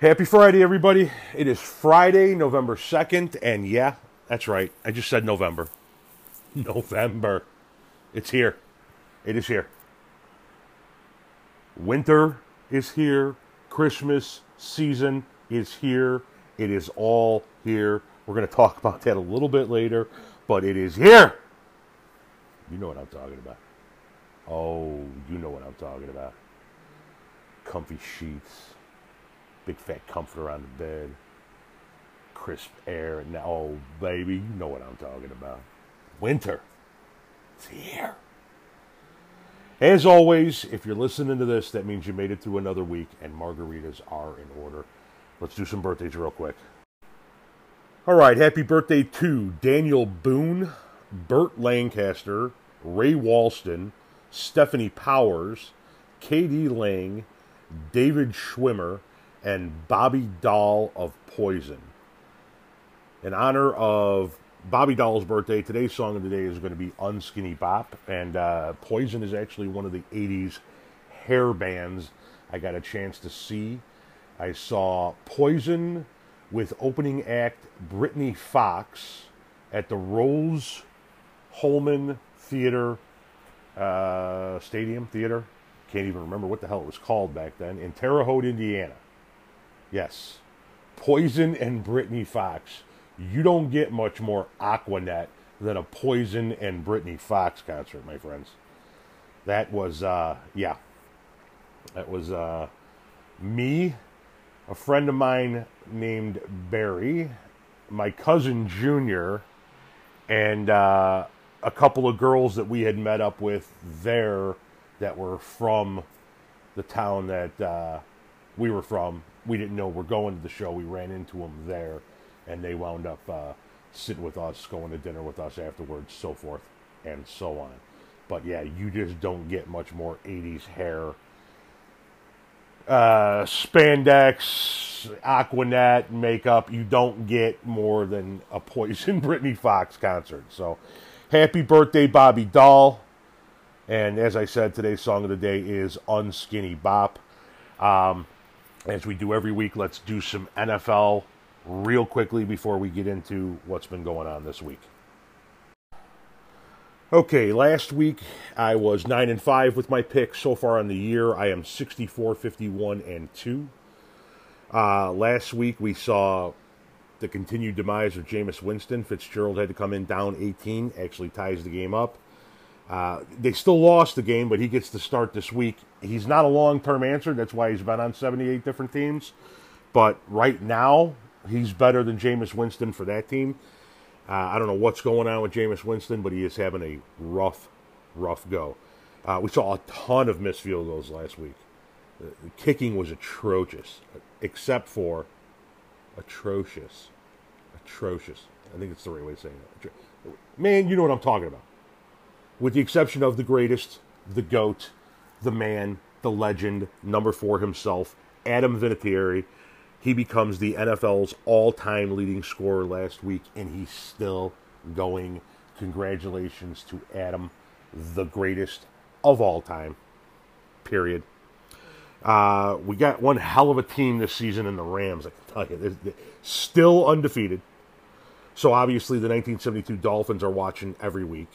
Happy Friday, everybody. It is Friday, November 2nd, and yeah, that's right. I just said November. November. It's here. It is here. Winter is here. Christmas season is here. It is all here. We're going to talk about that a little bit later, but it is here. You know what I'm talking about. Oh, you know what I'm talking about. Comfy sheets, big fat comforter on the bed, crisp air. Now, oh, baby, you know what I'm talking about. Winter. It's here. As always, if you're listening to this, that means you made it through another week, and margaritas are in order. Let's do some birthdays real quick. All right, happy birthday to Daniel Boone, Burt Lancaster, Ray Walston, Stefanie Powers, k.d. lang, David Schwimmer, and Bobby Dall of Poison. In honor of Bobby Dall's birthday, today's song of the day is going to be Unskinny Bop, and uh, Poison is actually one of the 80s hair bands I got a chance to see. I saw Poison with opening act Britny Fox at the Rose Holman Theater uh, Stadium Theater. Can't even remember what the hell it was called back then in Terre Haute, Indiana. Yes, Poison and Britny Fox. You don't get much more Aquanet than a Poison and Britny Fox concert, my friends. That was, uh, yeah, that was uh, me, a friend of mine named Barry, my cousin Junior, and uh, a couple of girls that we had met up with there that were from the town that uh, we were from. We didn't know we're going to the show. We ran into them there, and they wound up uh, sitting with us, going to dinner with us afterwards, so forth and so on. But yeah, you just don't get much more 80s hair. Uh, spandex, Aquanet, makeup. You don't get more than a Poison Britny Fox concert. So, happy birthday, Bobby Dall. And as I said, today's song of the day is Unskinny Bop. Um, as we do every week, let's do some NFL real quickly before we get into what's been going on this week. Okay, last week I was 9 and 5 with my picks. So far on the year, I am 64, 51, and 2. Uh, last week we saw the continued demise of Jameis Winston. Fitzgerald had to come in down 18, actually ties the game up. Uh, they still lost the game, but he gets to start this week. He's not a long term answer. That's why he's been on 78 different teams. But right now, he's better than Jameis Winston for that team. Uh, I don't know what's going on with Jameis Winston, but he is having a rough, rough go. Uh, we saw a ton of missed field goals last week. The, the kicking was atrocious, except for atrocious. Atrocious. I think it's the right way of saying it. Man, you know what I'm talking about. With the exception of the greatest, the GOAT, the man, the legend, number four himself, Adam Vinatieri. He becomes the NFL's all time leading scorer last week, and he's still going. Congratulations to Adam, the greatest of all time. Period. Uh, we got one hell of a team this season in the Rams, I can tell you. They're, still undefeated. So obviously, the 1972 Dolphins are watching every week.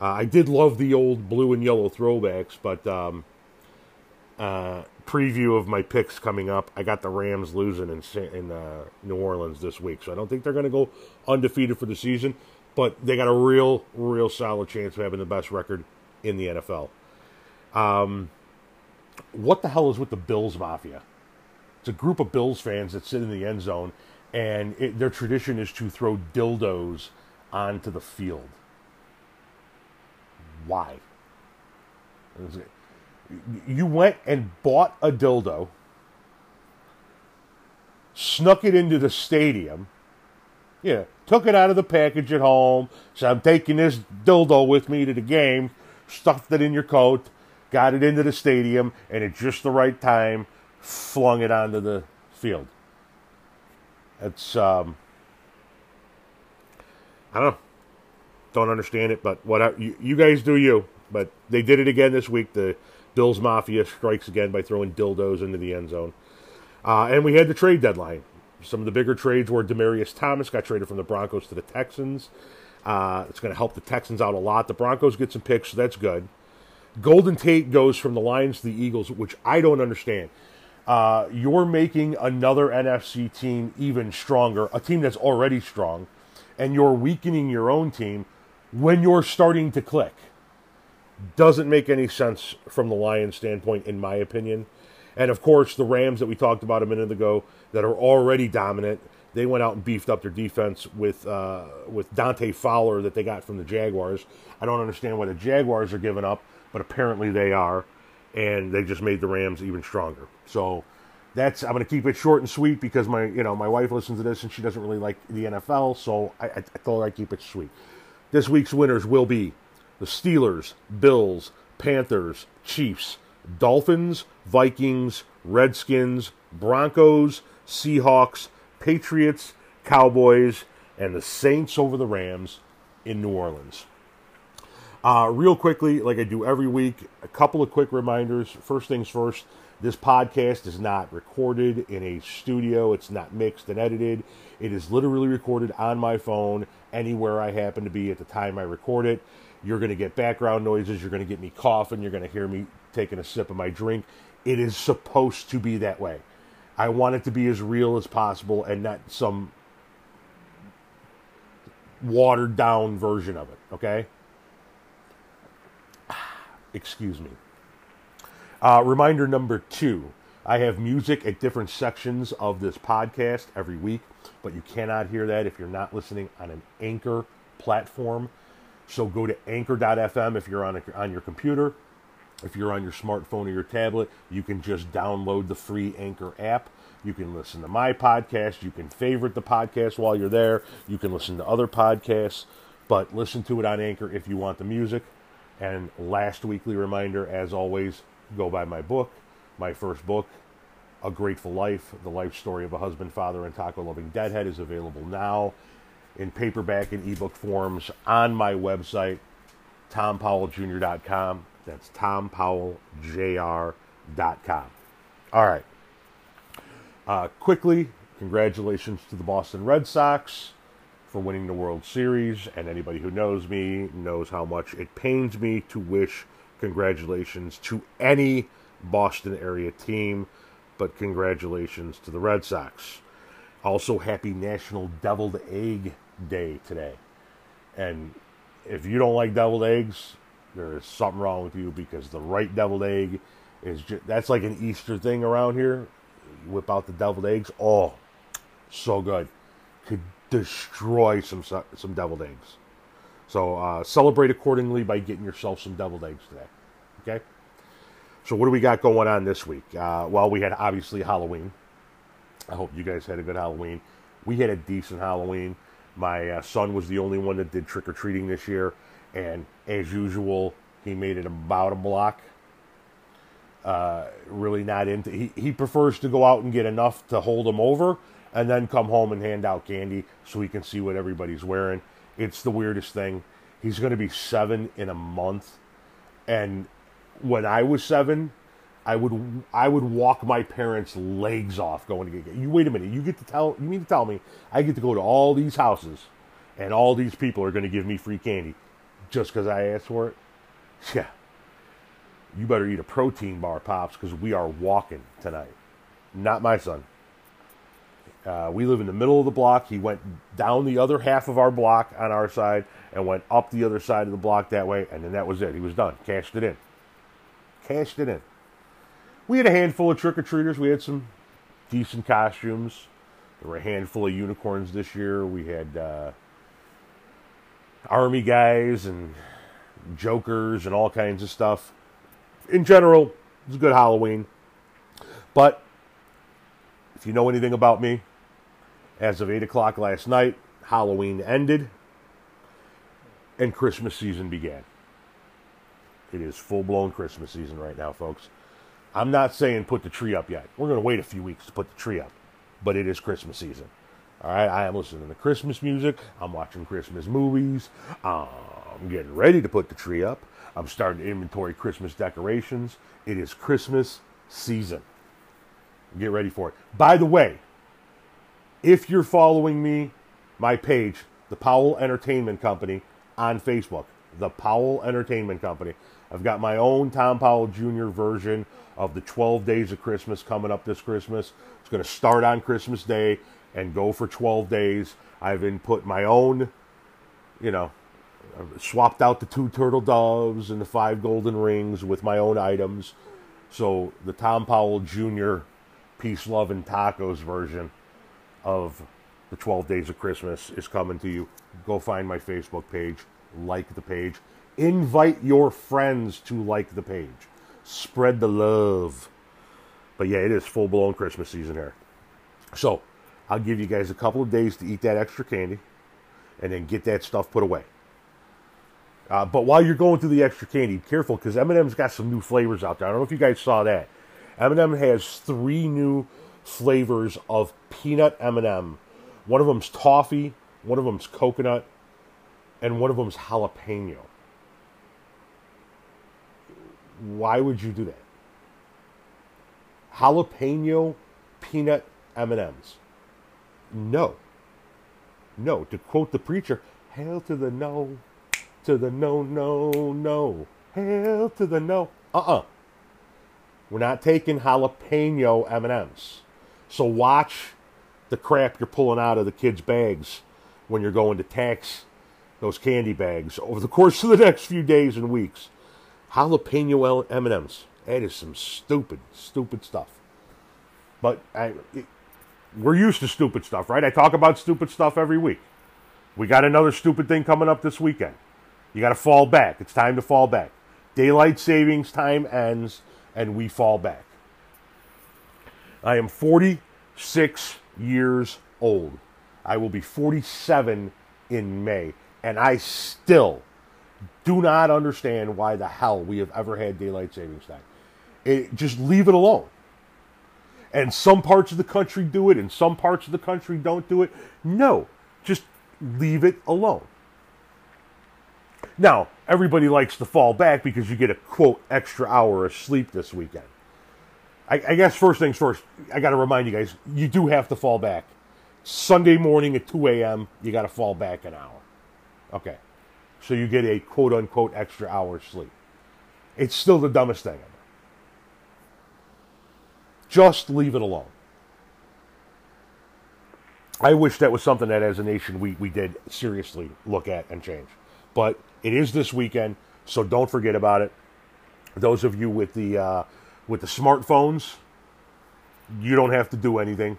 Uh, I did love the old blue and yellow throwbacks, but um, uh, preview of my picks coming up. I got the Rams losing in in uh, New Orleans this week, so I don't think they're going to go undefeated for the season. But they got a real, real solid chance of having the best record in the NFL. Um, what the hell is with the Bills Mafia? It's a group of Bills fans that sit in the end zone, and it, their tradition is to throw dildos onto the field. Why? You went and bought a dildo, snuck it into the stadium, yeah, took it out of the package at home, said, I'm taking this dildo with me to the game, stuffed it in your coat, got it into the stadium, and at just the right time, flung it onto the field. It's, um, I don't know. Don't understand it, but whatever. You, you guys do you. But they did it again this week. The Bills Mafia strikes again by throwing dildos into the end zone. Uh, and we had the trade deadline. Some of the bigger trades were Demaryius Thomas got traded from the Broncos to the Texans. Uh, it's going to help the Texans out a lot. The Broncos get some picks, so that's good. Golden Tate goes from the Lions to the Eagles, which I don't understand. Uh, you're making another NFC team even stronger, a team that's already strong, and you're weakening your own team when you're starting to click. Doesn't make any sense from the Lions' standpoint, in my opinion. And of course, the Rams that we talked about a minute ago that are already dominant, they went out and beefed up their defense with uh, with Dante Fowler that they got from the Jaguars. I don't understand why the Jaguars are giving up, but apparently they are, and they just made the Rams even stronger. So that's I'm going to keep it short and sweet because my you know my wife listens to this and she doesn't really like the NFL, so I, I, I thought I'd keep it sweet. This week's winners will be the Steelers, Bills, Panthers, Chiefs, Dolphins, Vikings, Redskins, Broncos, Seahawks, Patriots, Cowboys, and the Saints over the Rams in New Orleans. Uh, real quickly, like I do every week, a couple of quick reminders. First things first, this podcast is not recorded in a studio, it's not mixed and edited. It is literally recorded on my phone anywhere I happen to be at the time I record it. You're going to get background noises, you're going to get me coughing, you're going to hear me taking a sip of my drink. It is supposed to be that way. I want it to be as real as possible and not some watered down version of it, okay? Excuse me. Uh, reminder number two I have music at different sections of this podcast every week, but you cannot hear that if you're not listening on an Anchor platform. So go to anchor.fm if you're on, a, on your computer. If you're on your smartphone or your tablet, you can just download the free Anchor app. You can listen to my podcast. You can favorite the podcast while you're there. You can listen to other podcasts, but listen to it on Anchor if you want the music. And last weekly reminder, as always, go buy my book, my first book, A Grateful Life, the life story of a husband, father, and taco loving deadhead, is available now in paperback and ebook forms on my website, tompowelljr.com. That's tompowelljr.com. All right. Uh, quickly, congratulations to the Boston Red Sox for winning the World Series. And anybody who knows me knows how much it pains me to wish congratulations to any Boston area team, but congratulations to the Red Sox. Also, happy National Deviled Egg Day today. And if you don't like deviled eggs, there is something wrong with you because the right deviled egg is just that's like an Easter thing around here. You whip out the deviled eggs. Oh, so good. Could destroy some some deviled eggs. So uh, celebrate accordingly by getting yourself some deviled eggs today. Okay. So what do we got going on this week? Uh, well, we had obviously Halloween. I hope you guys had a good Halloween. We had a decent Halloween. My uh, son was the only one that did trick or treating this year, and as usual, he made it about a block. Uh, really not into. He he prefers to go out and get enough to hold him over, and then come home and hand out candy so he can see what everybody's wearing. It's the weirdest thing. He's going to be seven in a month, and when I was seven, I would I would walk my parents' legs off going to get you. Wait a minute, you get to tell you mean to tell me I get to go to all these houses, and all these people are going to give me free candy, just because I asked for it? Yeah. You better eat a protein bar, pops, because we are walking tonight. Not my son. Uh, we live in the middle of the block. He went down the other half of our block on our side and went up the other side of the block that way, and then that was it. He was done. Cashed it in. Cashed it in. We had a handful of trick or treaters. We had some decent costumes. There were a handful of unicorns this year. We had uh, army guys and jokers and all kinds of stuff. In general, it was a good Halloween. But if you know anything about me, as of 8 o'clock last night, Halloween ended and Christmas season began. It is full blown Christmas season right now, folks. I'm not saying put the tree up yet. We're going to wait a few weeks to put the tree up, but it is Christmas season. All right, I am listening to Christmas music. I'm watching Christmas movies. I'm getting ready to put the tree up. I'm starting to inventory Christmas decorations. It is Christmas season. Get ready for it. By the way, if you're following me, my page, the Powell Entertainment Company on Facebook, the Powell Entertainment Company. I've got my own Tom Powell Jr. version of the 12 Days of Christmas coming up this Christmas. It's going to start on Christmas Day and go for 12 days. I've input my own, you know, swapped out the two turtle doves and the five golden rings with my own items. So the Tom Powell Jr. Peace, Love, and Tacos version of the 12 Days of Christmas is coming to you. Go find my Facebook page, like the page, invite your friends to like the page, spread the love. But yeah, it is full blown Christmas season here. So I'll give you guys a couple of days to eat that extra candy and then get that stuff put away. Uh, but while you're going through the extra candy, be careful because M&M's got some new flavors out there. I don't know if you guys saw that. M&M has three new flavors of peanut M&M. One of them's toffee, one of them's coconut, and one of them's jalapeno. Why would you do that? Jalapeno peanut M&Ms. No. No. To quote the preacher, hail to the no, to the no, no, no. Hail to the no. Uh-uh. We're not taking jalapeno M&Ms. So watch the crap you're pulling out of the kids' bags when you're going to tax those candy bags over the course of the next few days and weeks. Jalapeno M&Ms. That is some stupid, stupid stuff. But I, it, we're used to stupid stuff, right? I talk about stupid stuff every week. We got another stupid thing coming up this weekend. You got to fall back. It's time to fall back. Daylight savings time ends, and we fall back. I am 46 years old. I will be 47 in May, and I still do not understand why the hell we have ever had daylight savings time. It, just leave it alone. And some parts of the country do it, and some parts of the country don't do it. No, just leave it alone. Now, everybody likes to fall back because you get a quote extra hour of sleep this weekend. I, I guess first things first, I got to remind you guys, you do have to fall back. Sunday morning at 2 a.m., you got to fall back an hour. Okay. So you get a quote unquote extra hour sleep. It's still the dumbest thing ever. Just leave it alone. I wish that was something that as a nation we, we did seriously look at and change. But it is this weekend, so don't forget about it. Those of you with the uh, with the smartphones, you don't have to do anything.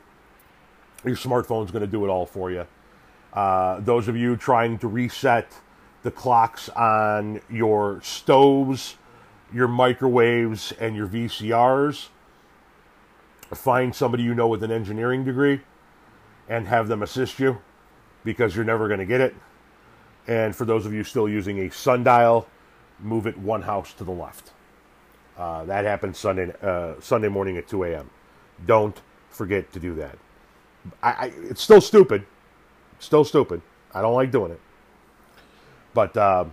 Your smartphone's going to do it all for you. Uh, those of you trying to reset the clocks on your stoves, your microwaves, and your VCRs, find somebody you know with an engineering degree and have them assist you because you're never going to get it. And for those of you still using a sundial, move it one house to the left. Uh, that happens Sunday uh, Sunday morning at 2 a.m. Don't forget to do that. I, I, it's still stupid. Still stupid. I don't like doing it. But uh,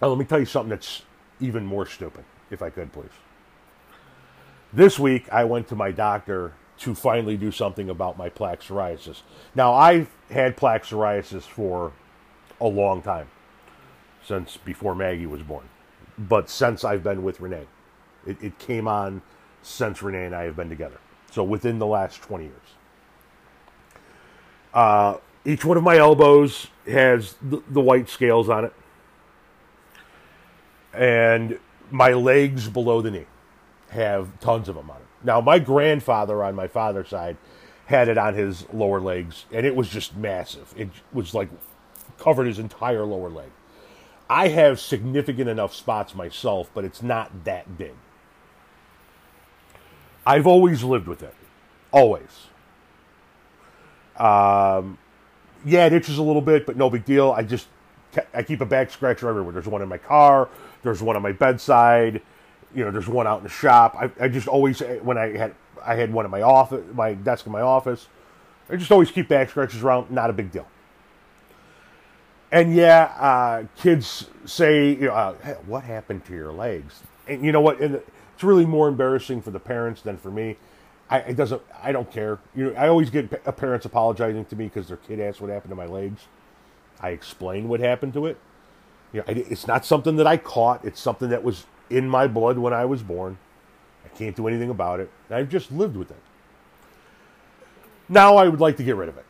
let me tell you something that's even more stupid, if I could, please. This week, I went to my doctor to finally do something about my plaque psoriasis. Now, I've had plaque psoriasis for a long time, since before Maggie was born. But since I've been with Renee, it, it came on since Renee and I have been together. So within the last 20 years. Uh, each one of my elbows has the, the white scales on it. And my legs below the knee have tons of them on it. Now, my grandfather on my father's side had it on his lower legs, and it was just massive. It was like covered his entire lower leg. I have significant enough spots myself, but it's not that big. I've always lived with it. Always. Um, yeah, it itches a little bit, but no big deal. I just I keep a back scratcher everywhere. There's one in my car. There's one on my bedside. You know, there's one out in the shop. I, I just always when I had I had one in my office, my desk in my office. I just always keep back scratches around. Not a big deal and yeah, uh, kids say, you know, uh, hey, "What happened to your legs?" And you know what? And it's really more embarrassing for the parents than for me. I it doesn't. I don't care. You know, I always get pa- parents apologizing to me because their kid asked what happened to my legs. I explain what happened to it. You know, I, it's not something that I caught. It's something that was in my blood when I was born. I can't do anything about it. I've just lived with it. Now I would like to get rid of it.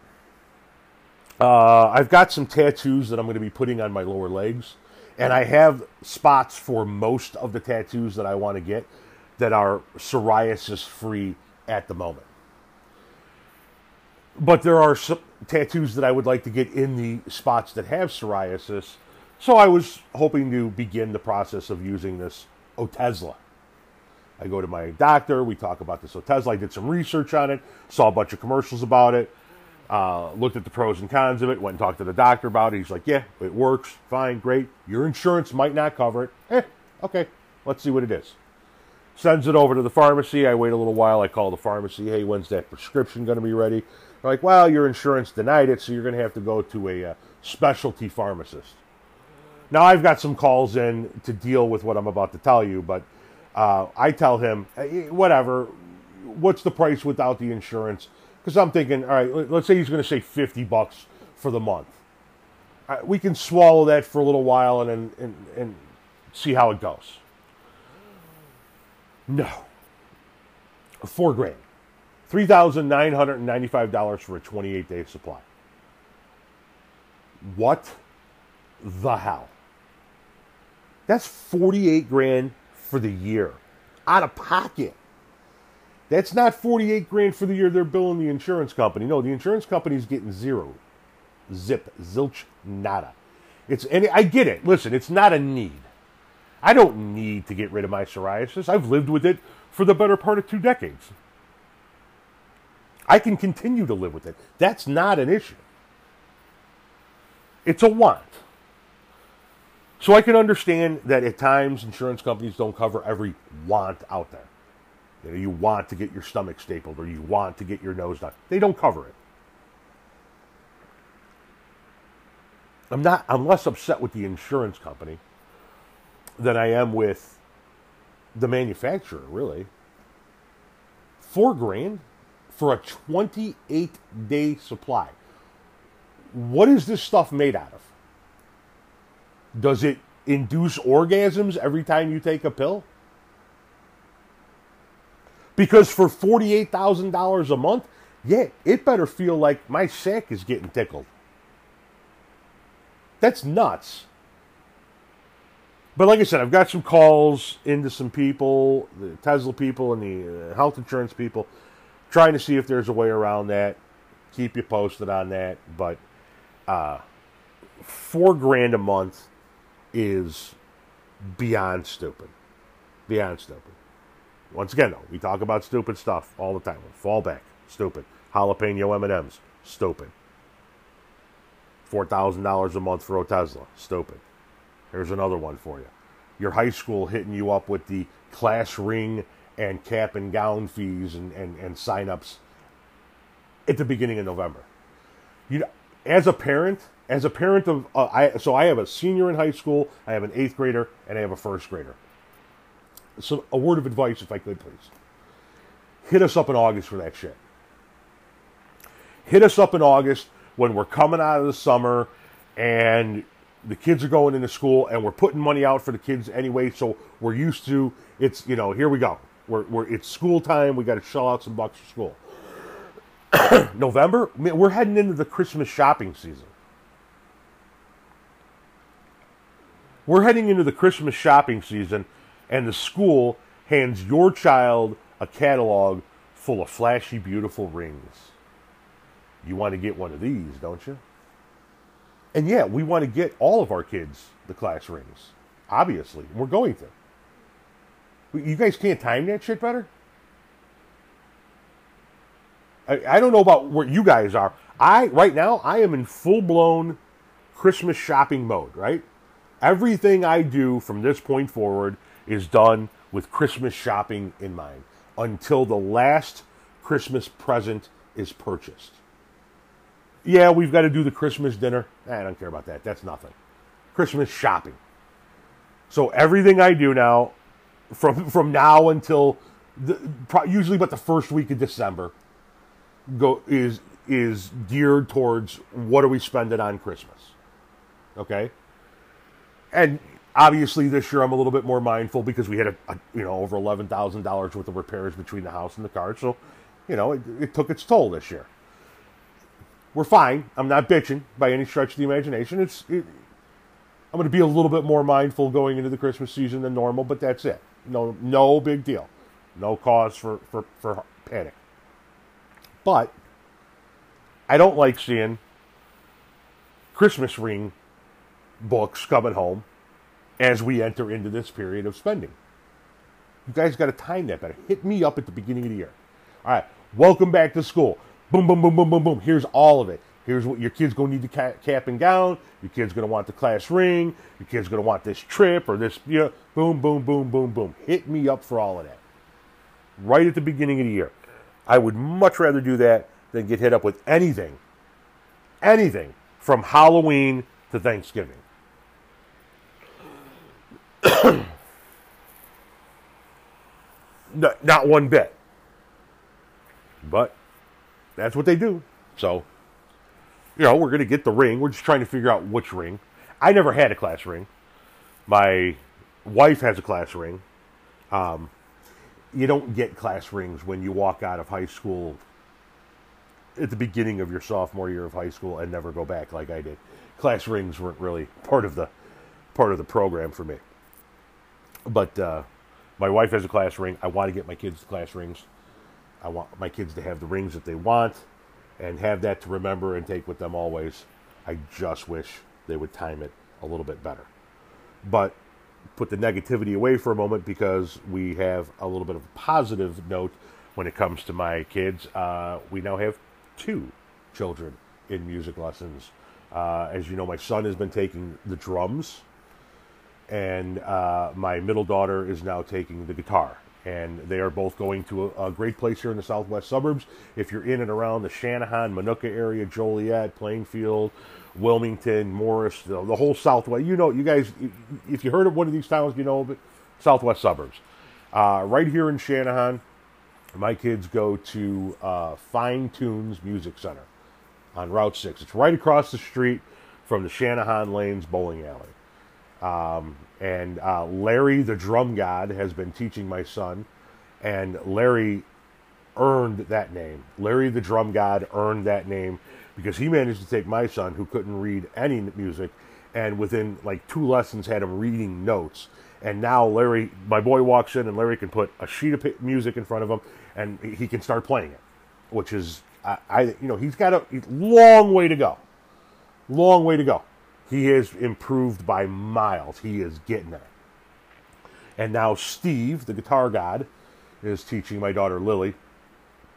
Uh, I've got some tattoos that I'm going to be putting on my lower legs, and I have spots for most of the tattoos that I want to get that are psoriasis free at the moment. But there are some tattoos that I would like to get in the spots that have psoriasis, so I was hoping to begin the process of using this Otezla. I go to my doctor, we talk about this Otezla. I did some research on it, saw a bunch of commercials about it, uh, looked at the pros and cons of it, went and talked to the doctor about it. He's like, yeah, it works, fine, great. Your insurance might not cover it. Eh, okay, let's see what it is. Sends it over to the pharmacy. I wait a little while. I call the pharmacy. Hey, when's that prescription going to be ready? They're like, well, your insurance denied it, so you're going to have to go to a uh, specialty pharmacist. Now, I've got some calls in to deal with what I'm about to tell you, but uh, I tell him, hey, whatever, what's the price without the insurance? Because I'm thinking, all right, let's say he's going to say 50 bucks for the month. Uh, we can swallow that for a little while and, and, and, and see how it goes. No. Four grand. $3,995 for a 28 day supply. What the hell? That's 48 grand for the year out of pocket. That's not 48 grand for the year they're billing the insurance company. No, the insurance company's getting zero. Zip, zilch, nada. It's and I get it. Listen, it's not a need. I don't need to get rid of my psoriasis. I've lived with it for the better part of two decades. I can continue to live with it. That's not an issue. It's a want. So I can understand that at times insurance companies don't cover every want out there. You, know, you want to get your stomach stapled or you want to get your nose done. They don't cover it. I'm not I'm less upset with the insurance company than I am with the manufacturer, really. Four grand for a 28 day supply. What is this stuff made out of? Does it induce orgasms every time you take a pill? Because for $48,000 a month, yeah, it better feel like my sack is getting tickled. That's nuts. But like I said, I've got some calls into some people, the Tesla people and the uh, health insurance people, trying to see if there's a way around that. Keep you posted on that. But uh, four grand a month is beyond stupid. Beyond stupid. Once again, though, we talk about stupid stuff all the time. Fall back, stupid. Jalapeno M&Ms, stupid. $4,000 a month for a Tesla, stupid. Here's another one for you. Your high school hitting you up with the class ring and cap and gown fees and, and, and sign-ups at the beginning of November. You know, as a parent, as a parent of, uh, I, so I have a senior in high school, I have an eighth grader, and I have a first grader. So a word of advice, if I could, please. Hit us up in August for that shit. Hit us up in August when we're coming out of the summer and the kids are going into school and we're putting money out for the kids anyway. So we're used to it's you know here we go. We're, we're it's school time. We got to shell out some bucks for school. November, we're heading into the Christmas shopping season. We're heading into the Christmas shopping season, and the school hands your child a catalog full of flashy, beautiful rings. You want to get one of these, don't you? And yeah, we want to get all of our kids the class rings. Obviously. We're going to. You guys can't time that shit better? I, I don't know about where you guys are. I right now I am in full blown Christmas shopping mode, right? Everything I do from this point forward is done with Christmas shopping in mind until the last Christmas present is purchased. Yeah, we've got to do the Christmas dinner. Eh, I don't care about that. That's nothing. Christmas shopping. So everything I do now, from from now until the, usually but the first week of December go is is geared towards what are we spending on Christmas. Okay? And obviously this year I'm a little bit more mindful because we had a, a you know over eleven thousand dollars worth of repairs between the house and the car, so you know it, it took its toll this year. We're fine. I'm not bitching by any stretch of the imagination. It's it, I'm going to be a little bit more mindful going into the Christmas season than normal, but that's it. No, no big deal. No cause for, for, for panic. But I don't like seeing Christmas ring books coming home as we enter into this period of spending. You guys got to time that better. Hit me up at the beginning of the year. All right, welcome back to school. Boom, boom, boom, boom, boom, boom. Here's all of it. Here's what your kid's going to need the cap and gown. Your kid's going to want the class ring. Your kid's going to want this trip or this. You know, boom, boom, boom, boom, boom. Hit me up for all of that. Right at the beginning of the year. I would much rather do that than get hit up with anything, anything from Halloween to Thanksgiving. not, not one bit. But that's what they do. So, you know, we're going to get the ring. We're just trying to figure out which ring. I never had a class ring. My wife has a class ring. Um, you don't get class rings when you walk out of high school at the beginning of your sophomore year of high school and never go back like I did. Class rings weren't really part of the part of the program for me. But uh, my wife has a class ring. I want to get my kids class rings. I want my kids to have the rings that they want and have that to remember and take with them always. I just wish they would time it a little bit better. But put the negativity away for a moment because we have a little bit of a positive note when it comes to my kids. Uh, we now have two children in music lessons. Uh, as you know, my son has been taking the drums, and uh, my middle daughter is now taking the guitar and they are both going to a, a, great place here in the southwest suburbs. If you're in and around the Channahon, Minooka area, Joliet, Plainfield, Wilmington, Morris, the, the, whole southwest, you know, you guys, if you heard of one of these towns, you know of it, southwest suburbs. Uh, right here in Channahon, my kids go to uh, Fine Tunes Music Center on Route 6. It's right across the street from the Channahon Lanes Bowling Alley. Um, and uh, Larry, the drum god, has been teaching my son, and Larry earned that name. Larry, the drum god, earned that name because he managed to take my son, who couldn't read any music, and within like two lessons had him reading notes. And now Larry, my boy, walks in, and Larry can put a sheet of music in front of him, and he can start playing it, which is I, I you know, he's got a long way to go, long way to go. He has improved by miles. He is getting there. And now Steve, the guitar god, is teaching my daughter Lily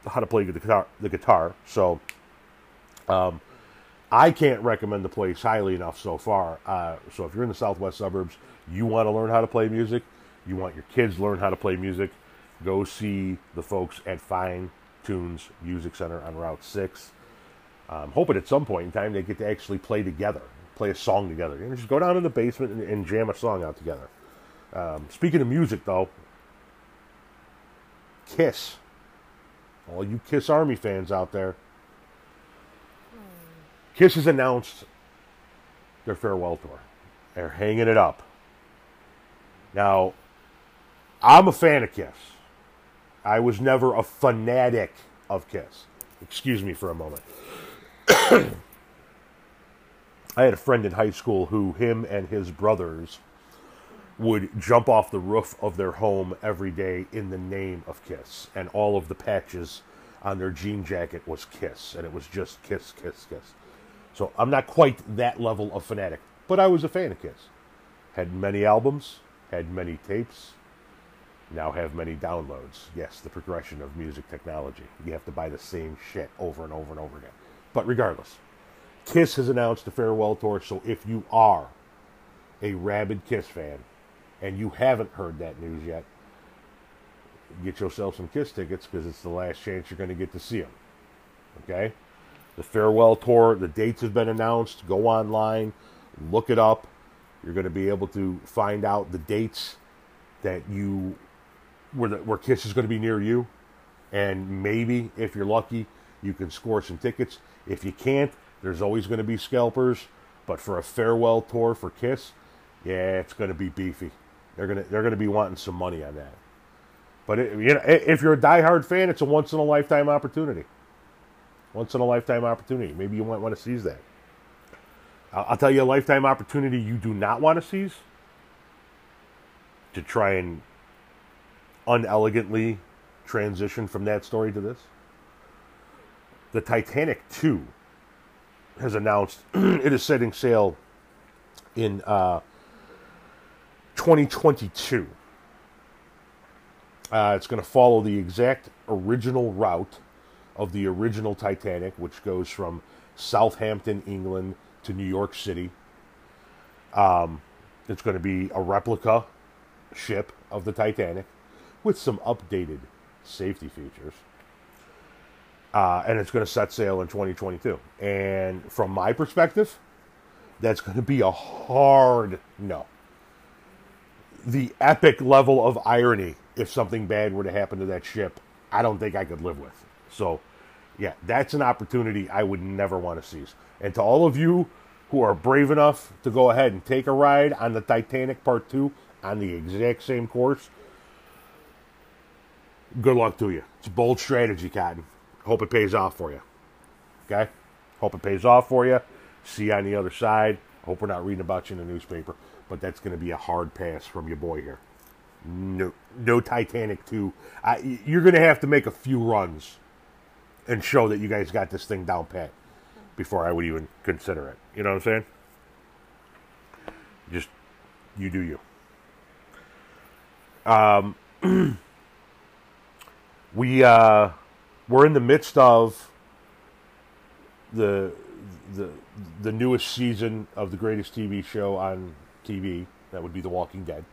how to play the guitar. The guitar. So, um, I can't recommend the place highly enough so far. Uh, so if you're in the southwest suburbs, you want to learn how to play music, you want your kids to learn how to play music, go see the folks at Fine Tunes Music Center on Route Six. I'm hoping at some point in time they get to actually play together play a song together. You know, just go down in the basement and, and jam a song out together. Um, speaking of music, though, Kiss. All you Kiss Army fans out there. Kiss has announced their farewell tour. They're hanging it up. Now, I'm a fan of Kiss. I was never a fanatic of Kiss. Excuse me for a moment. I had a friend in high school who, him and his brothers, would jump off the roof of their home every day in the name of Kiss, and all of the patches on their jean jacket was Kiss, and it was just Kiss, Kiss, Kiss. So I'm not quite that level of fanatic, but I was a fan of Kiss. Had many albums, had many tapes, now have many downloads. Yes, the progression of music technology. You have to buy the same shit over and over and over again. But regardless, Kiss has announced a farewell tour, so if you are a rabid Kiss fan and you haven't heard that news yet, get yourself some Kiss tickets because it's the last chance you're going to get to see them. Okay? The farewell tour, the dates have been announced. Go online, look it up. You're going to be able to find out the dates that you where the, where Kiss is going to be near you, and maybe if you're lucky, you can score some tickets. If you can't, there's always going to be scalpers. But for a farewell tour for Kiss, yeah, it's going to be beefy. They're gonna they're gonna be wanting some money on that. But it, you know, if you're a diehard fan, it's a once in a lifetime opportunity. Once in a lifetime opportunity. Maybe you might want to seize that. I'll tell you a lifetime opportunity you do not want to seize. To try and unelegantly transition from that story to this. The Titanic 2 has announced it is setting sail in uh, 2022. Uh, it's going to follow the exact original route of the original Titanic, which goes from Southampton, England to New York City. Um, it's going to be a replica ship of the Titanic with some updated safety features. Uh, and it's going to set sail in 2022. And from my perspective, that's going to be a hard no. The epic level of irony if something bad were to happen to that ship, I don't think I could live with. So, yeah, that's an opportunity I would never want to seize. And to all of you who are brave enough to go ahead and take a ride on the Titanic Part 2 on the exact same course, good luck to you. It's a bold strategy, Cotton. Hope it pays off for you. Okay? Hope it pays off for you. See you on the other side. Hope we're not reading about you in the newspaper, but that's going to be a hard pass from your boy here. No, no Titanic 2. I, you're going to have to make a few runs and show that you guys got this thing down pat before I would even consider it. You know what I'm saying? Just you do you. Um, we uh, we're in the midst of the the the newest season of the greatest TV show on TV. That would be The Walking Dead.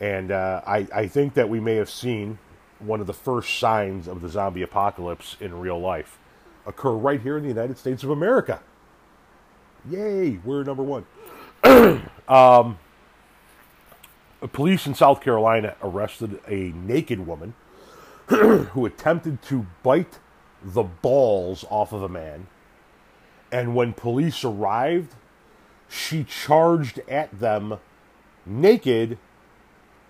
And uh, I, I think that we may have seen one of the first signs of the zombie apocalypse in real life occur right here in the United States of America. Yay, we're number one. um, police in South Carolina arrested a naked woman who attempted to bite the balls off of a man. And when police arrived, she charged at them naked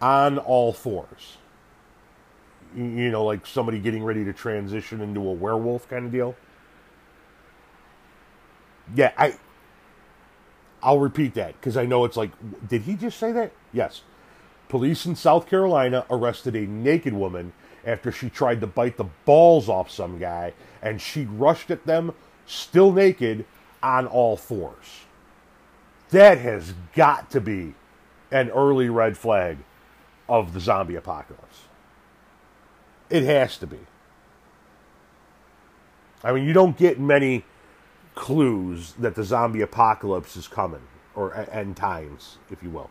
on all fours. You know, like somebody getting ready to transition into a werewolf kind of deal. Yeah, I I'll repeat that because I know it's like did he just say that? Yes. Police in South Carolina arrested a naked woman after she tried to bite the balls off some guy and she rushed at them still naked on all fours. That has got to be an early red flag of the zombie apocalypse. It has to be. I mean, you don't get many clues that the zombie apocalypse is coming, or end times, if you will.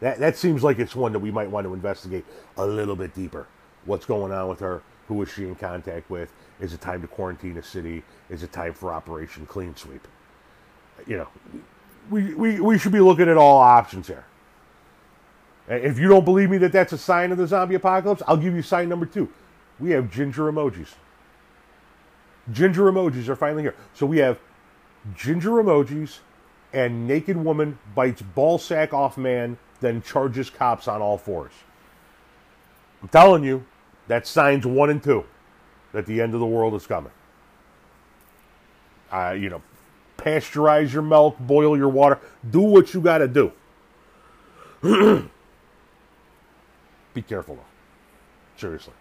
That that seems like it's one that we might want to investigate a little bit deeper. What's going on with her? who is she in contact with? Is it time to quarantine a city? Is it time for Operation Clean Sweep? You know, we, we, we should be looking at all options here. Uh, if you don't believe me that that's a sign of the zombie apocalypse, I'll give you sign number two. We have ginger emojis. Ginger emojis are finally here. So we have ginger emojis and naked woman bites ball sack off man, then charges cops on all fours. I'm telling you, that's signs one and two that the end of the world is coming. Uh, you know, pasteurize your milk, boil your water, do what you got to do. Be careful though. Seriously.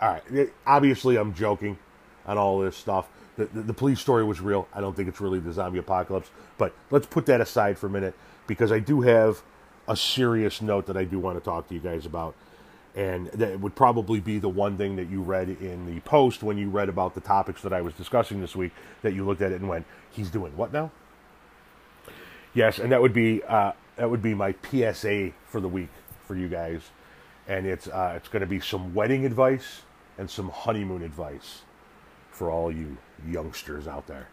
All right. Obviously, I'm joking on all this stuff. The, the, the, police story was real. I don't think it's really the zombie apocalypse. But let's put that aside for a minute because I do have a serious note that I do want to talk to you guys about. And that would probably be the one thing that you read in the post when you read about the topics that I was discussing this week that you looked at it and went, he's doing what now? Yes, and that would be uh, that would be my PSA for the week for you guys and it's uh, it's going to be some wedding advice and some honeymoon advice for all you youngsters out there.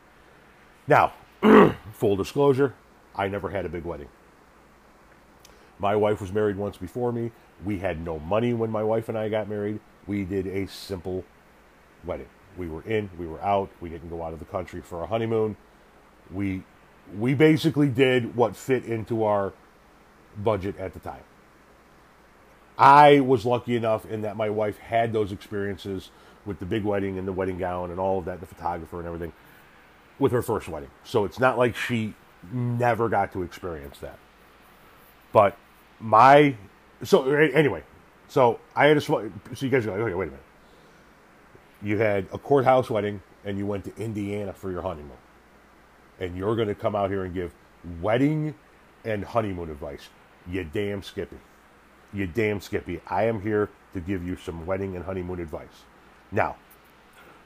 Now, full disclosure, I never had a big wedding. My wife was married once before me. We had no money when my wife and I got married. We did a simple wedding. We were in, we were out. We didn't go out of the country for a honeymoon. We we basically did what fit into our budget at the time. I was lucky enough in that my wife had those experiences with the big wedding and the wedding gown and all of that, the photographer and everything, with her first wedding. So it's not like she never got to experience that. But my so anyway, so I had a so you guys are like, okay, wait a minute. You had a courthouse wedding and you went to Indiana for your honeymoon, and you're going to come out here and give wedding and honeymoon advice. You damn Skippy. You damn Skippy. I am here to give you some wedding and honeymoon advice. Now,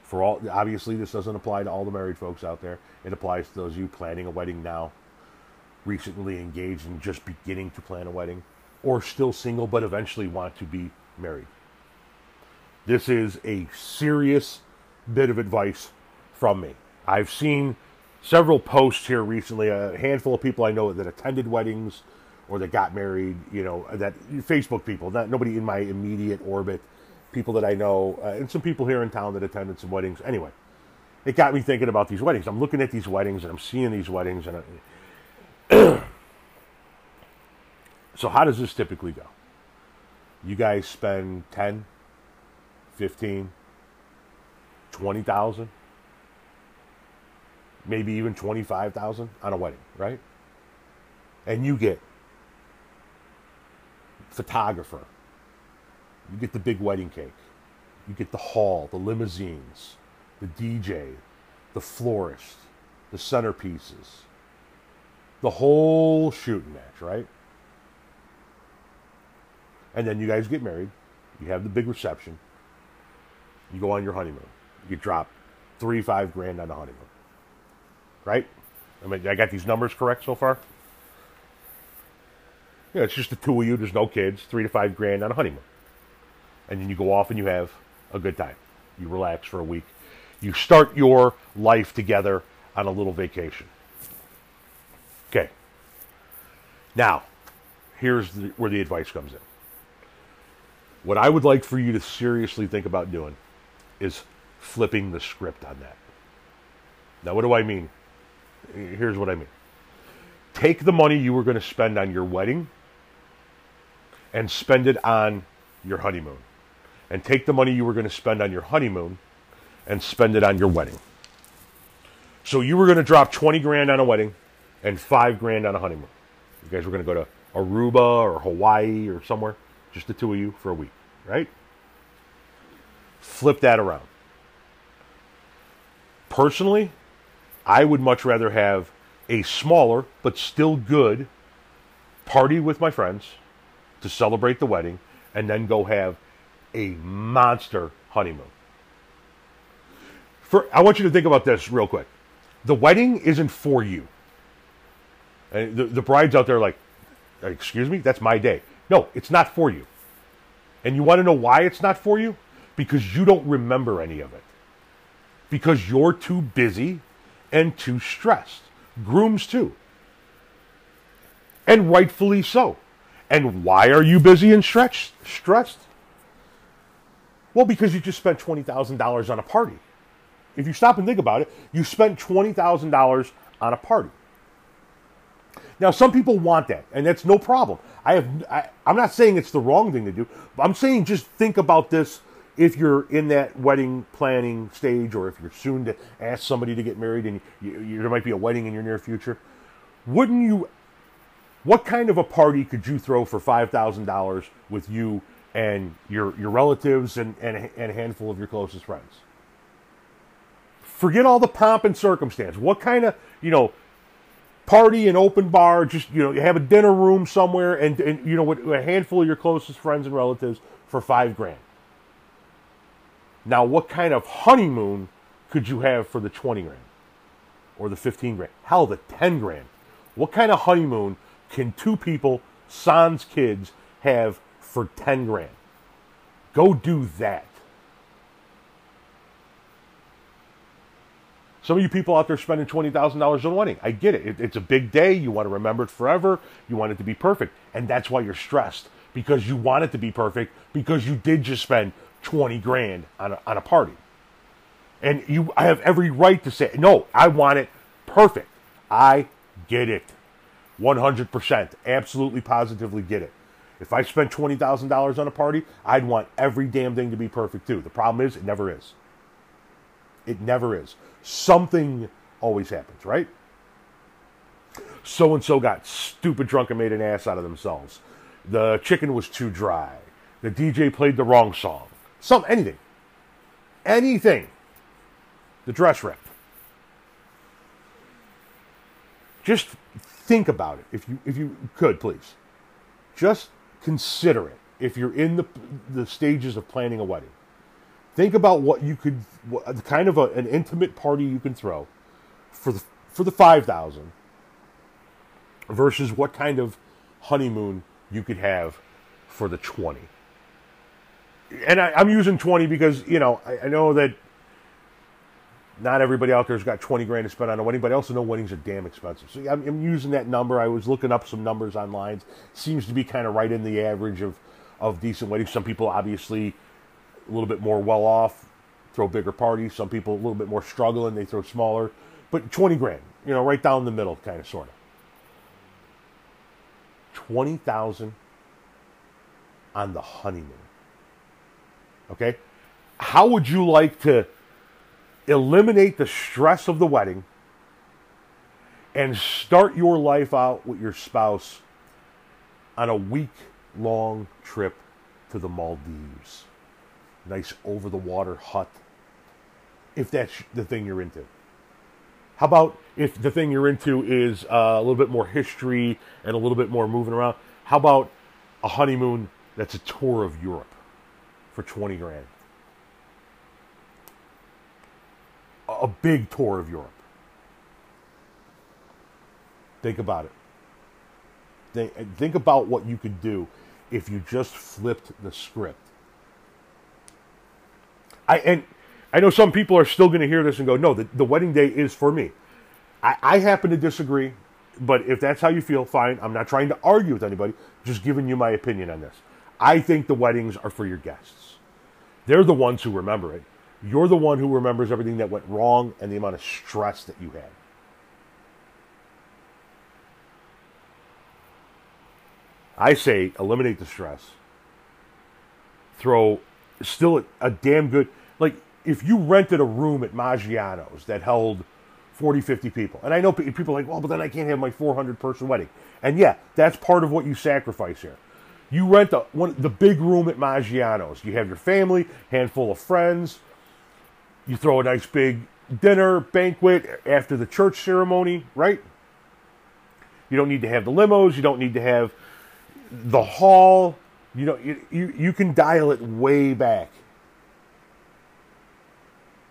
for all obviously this doesn't apply to all the married folks out there. It applies to those of you planning a wedding now, recently engaged and just beginning to plan a wedding, or still single but eventually want to be married. This is a serious bit of advice from me. I've seen several posts here recently, a handful of people I know that attended weddings or that got married, you know, that Facebook people, not nobody in my immediate orbit, people that I know, uh, and some people here in town that attended some weddings. Anyway, it got me thinking about these weddings. I'm looking at these weddings and I'm seeing these weddings, and I, so how does this typically go? You guys spend 10, 15, 20,000, maybe even 25,000 on a wedding, right? And you get photographer. You get the big wedding cake. You get the hall, the limousines, the DJ, the florist, the centerpieces, the whole shooting match, right? And then you guys get married. You have the big reception. You go on your honeymoon. You drop three, five grand on the honeymoon. Right? I mean, I got these numbers correct so far? Yeah, it's just the two of you. There's no kids. Three to five grand on a honeymoon. And then you go off and you have a good time. You relax for a week. You start your life together on a little vacation. Okay. Now, here's the, where the advice comes in. What I would like for you to seriously think about doing is flipping the script on that. Now, what do I mean? Here's what I mean. Take the money you were going to spend on your wedding and spend it on your honeymoon. And take the money you were going to spend on your honeymoon and spend it on your wedding. So you were going to drop 20 grand on a wedding and 5 grand on a honeymoon. You guys were going to go to Aruba or Hawaii or somewhere, just the two of you for a week, right? Flip that around. Personally, I would much rather have a smaller but still good party with my friends to celebrate the wedding and then go have a monster honeymoon. For, I want you to think about this real quick. The wedding isn't for you. And the, the bride's out there like, excuse me, that's my day. No, it's not for you. And you want to know why it's not for you? Because you don't remember any of it. Because you're too busy and too stressed. Grooms too. And rightfully so. And why are you busy and stretched, stressed? Well, because you just spent $20,000 on a party. If you stop and think about it, you spent $20,000 on a party. Now, some people want that, and that's no problem. I have, I, I'm not saying it's the wrong thing to do. I'm saying just think about this if you're in that wedding planning stage, or if you're soon to ask somebody to get married, and you, you, there might be a wedding in your near future. Wouldn't you? What kind of a party could you throw for five thousand dollars with you and your your relatives and, and and a handful of your closest friends? Forget all the pomp and circumstance. What kind of you know party and open bar, just you know, you have a dinner room somewhere, and, and you know, with a handful of your closest friends and relatives for five grand. Now, what kind of honeymoon could you have for the twenty grand, or the fifteen grand? Hell, the ten grand. What kind of honeymoon can two people, sans kids, have for ten grand? Go do that. Some of you people out there spending $20,000 on a wedding. I get it. it. It's a big day. You want to remember it forever. You want it to be perfect. And that's why you're stressed because you want it to be perfect because you did just spend 20 grand on a, on a party. And you, I have every right to say, no, I want it perfect. I get it. 100%. Absolutely, positively get it. If I spent $20,000 on a party, I'd want every damn thing to be perfect too. The problem is, it never is. It never is. Something always happens, right? So and so got stupid drunk and made an ass out of themselves. The chicken was too dry. The DJ played the wrong song. Some anything. Anything. The dress ripped. Just think about it if you if you could please. Just consider it if you're in the the stages of planning a wedding. Think about what you could what, kind of a, an intimate party you can throw for the for the 5000 versus what kind of honeymoon you could have for the 20 and I, am using 20 because you know I, I, know that not everybody out there's got 20 grand to spend on a wedding, but I also know weddings are damn expensive. So I'm, I'm using that number. I was looking up some numbers online. Seems to be kind of right in the average of of decent weddings. Some people obviously a little bit more well off, throw bigger parties. Some people a little bit more struggling, they throw smaller. But 20 grand, you know, right down the middle, kind of, sort of. 20,000 on the honeymoon. Okay? How would you like to eliminate the stress of the wedding and start your life out with your spouse on a week long trip to the Maldives? Nice over the water hut. If that's the thing you're into. How about if the thing you're into is uh, a little bit more history and a little bit more moving around? How about a honeymoon that's a tour of Europe for 20 grand? a big tour of Europe. Think about it. Think, think about what you could do if you just flipped the script. I and I know some people are still going to hear this and go, "No, the, the wedding day is for me." I, I happen to disagree, but if that's how you feel, fine. I'm not trying to argue with anybody. Just giving you my opinion on this. I think the weddings are for your guests. They're the ones who remember it. You're the one who remembers everything that went wrong and the amount of stress that you had. I say eliminate the stress. Throw still a, a damn good like if you rented a room at Maggiano's that held 40, 50 people. And I know people are like, well, but then I can't have my 400 person wedding. And yeah, that's part of what you sacrifice here. You rent the, one, the big room at Maggiano's. You have your family, handful of friends, you throw a nice big dinner banquet after the church ceremony, right? You don't need to have the limos. You don't need to have the hall. You know, you, you, you can dial it way back.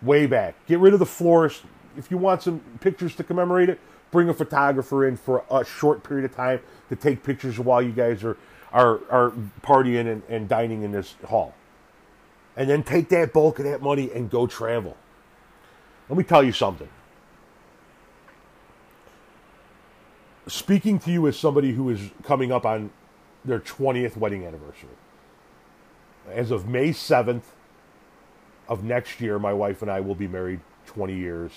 Way back. Get rid of the florist. If you want some pictures to commemorate it, bring a photographer in for a short period of time to take pictures while you guys are, are, are partying and, and dining in this hall and then take that bulk of that money and go travel. Let me tell you something. Speaking to you as somebody who is coming up on their 20th wedding anniversary. As of May 7th of next year, my wife and I will be married 20 years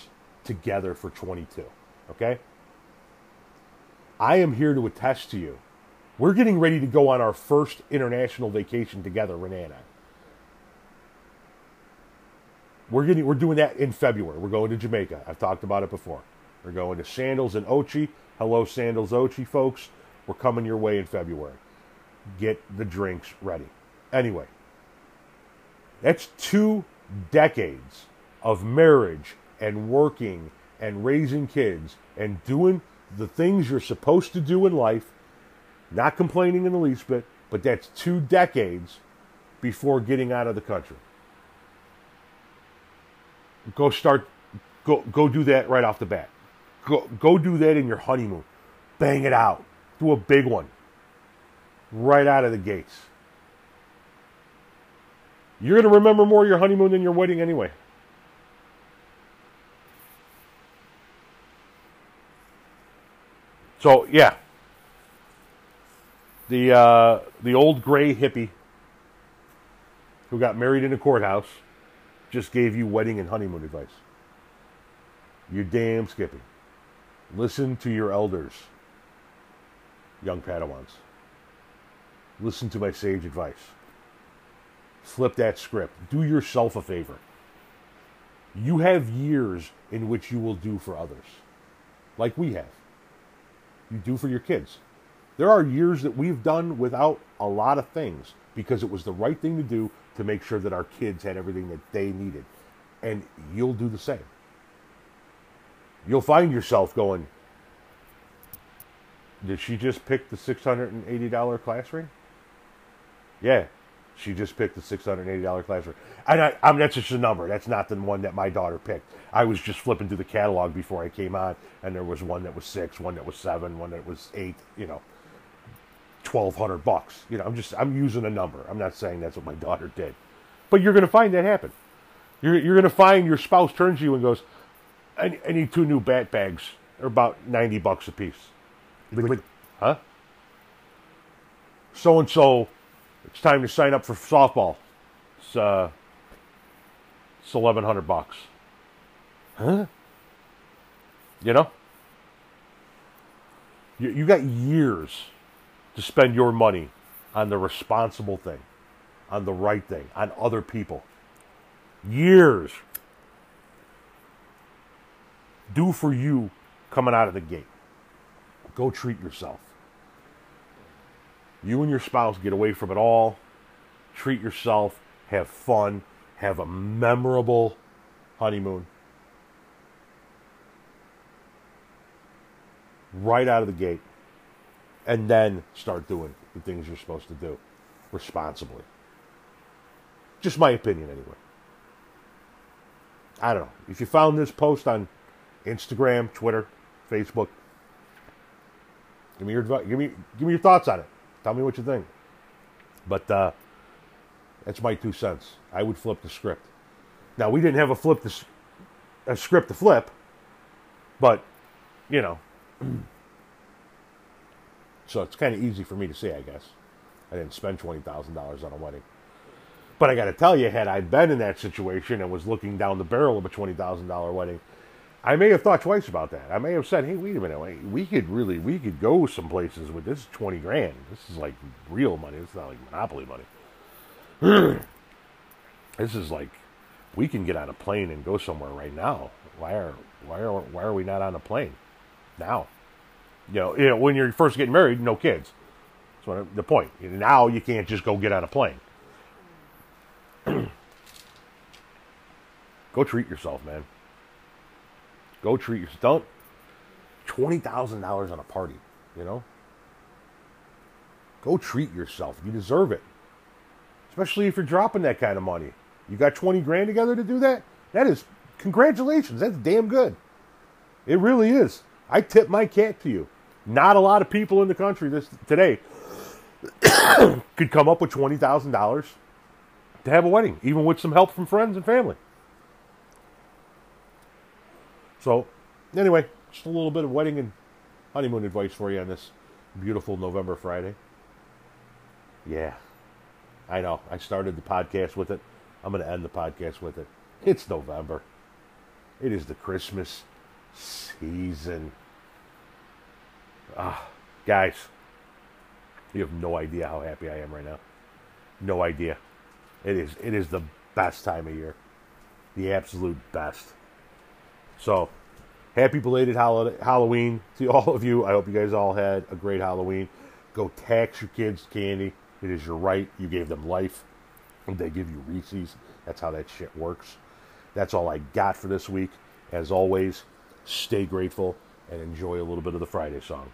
together for 22. Okay? I am here to attest to you. We're getting ready to go on our first international vacation together, Renee and I. We're getting we're doing that in February. We're going to Jamaica. I've talked about it before. We're going to Sandals and Ochi. Hello, Sandals Ochi folks. We're coming your way in February. Get the drinks ready. Anyway, that's two decades of marriage and working and raising kids and doing the things you're supposed to do in life, not complaining in the least bit, but that's two decades before getting out of the country. Go start. Go go do that right off the bat. Go go do that in your honeymoon. Bang it out. Do a big one. Right out of the gates. You're going to remember more your honeymoon than your wedding anyway. So yeah, the uh, the old gray hippie who got married in a courthouse just gave you wedding and honeymoon advice. You're damn skipping. Listen to your elders, young Padawans. Listen to my sage advice. Flip that script. Do yourself a favor. You have years in which you will do for others, like we have. You do for your kids. There are years that we've done without a lot of things because it was the right thing to do to make sure that our kids had everything that they needed. And you'll do the same. You'll find yourself going, Did she just pick the $680 class ring? Yeah, she just picked the $680 class ring. And I, I mean, that's just a number. That's not the one that my daughter picked. I was just flipping through the catalog before I came on, and there was one that was six, one that was seven, one that was eight, you know twelve hundred bucks. You know, I'm just I'm using a number. I'm not saying that's what my daughter did, but you're going to find that happen. You're you're going to find your spouse turns to you and goes, I, I need two new bat bags. They're about ninety bucks a piece. Huh? So and so, it's time to sign up for softball. It's uh, it's eleven hundred bucks. Huh? You know, you you got years to spend your money on the responsible thing, on the right thing, on other people. Years. Do for you coming out of the gate. Go treat yourself. You and your spouse get away from it all. Treat yourself. Have fun. Have a memorable honeymoon. Right out of the gate and then start doing the things you're supposed to do responsibly. Just my opinion, anyway. I don't know. If you found this post on Instagram, Twitter, Facebook, give me your give me give me your thoughts on it. Tell me what you think. But uh, that's my two cents. I would flip the script. Now we didn't have a flip the, a script to flip, but you know. So it's kind of easy for me to say, I guess. I didn't spend $20,000 on a wedding. But I got to tell you, had I been in that situation and was looking down the barrel of a $20,000 wedding, I may have thought twice about that. I may have said, hey, wait a minute, we could really, we could go some places with this 20 grand. This is like real money. It's not like monopoly money. this is like, we can get on a plane and go somewhere right now. Why are, why are, why are we not on a plane now? You know, you know, when you're first getting married, no kids. That's the point. Now you can't just go get on a plane. go treat yourself, man. Go treat yourself. Don't twenty thousand dollars on a party. You know. Go treat yourself. You deserve it. Especially if you're dropping that kind of money. You got twenty grand together to do that. That is congratulations. That's damn good. It really is. I tip my cat to you. Not a lot of people in the country this today could come up with twenty thousand dollars to have a wedding, even with some help from friends and family. So, anyway, just a little bit of wedding and honeymoon advice for you on this beautiful November Friday. Yeah, I know. I started the podcast with it. I'm going to end the podcast with it. It's November. It is the Christmas season. Ah, guys, you have no idea how happy I am right now. No idea. It is it is the best time of year. The absolute best. So, happy belated Halloween to all of you. I hope you guys all had a great Halloween. Go tax your kids candy. It is your right. You gave them life. They give you Reese's. That's how that shit works. That's all I got for this week. As always, stay grateful and enjoy a little bit of the Friday song.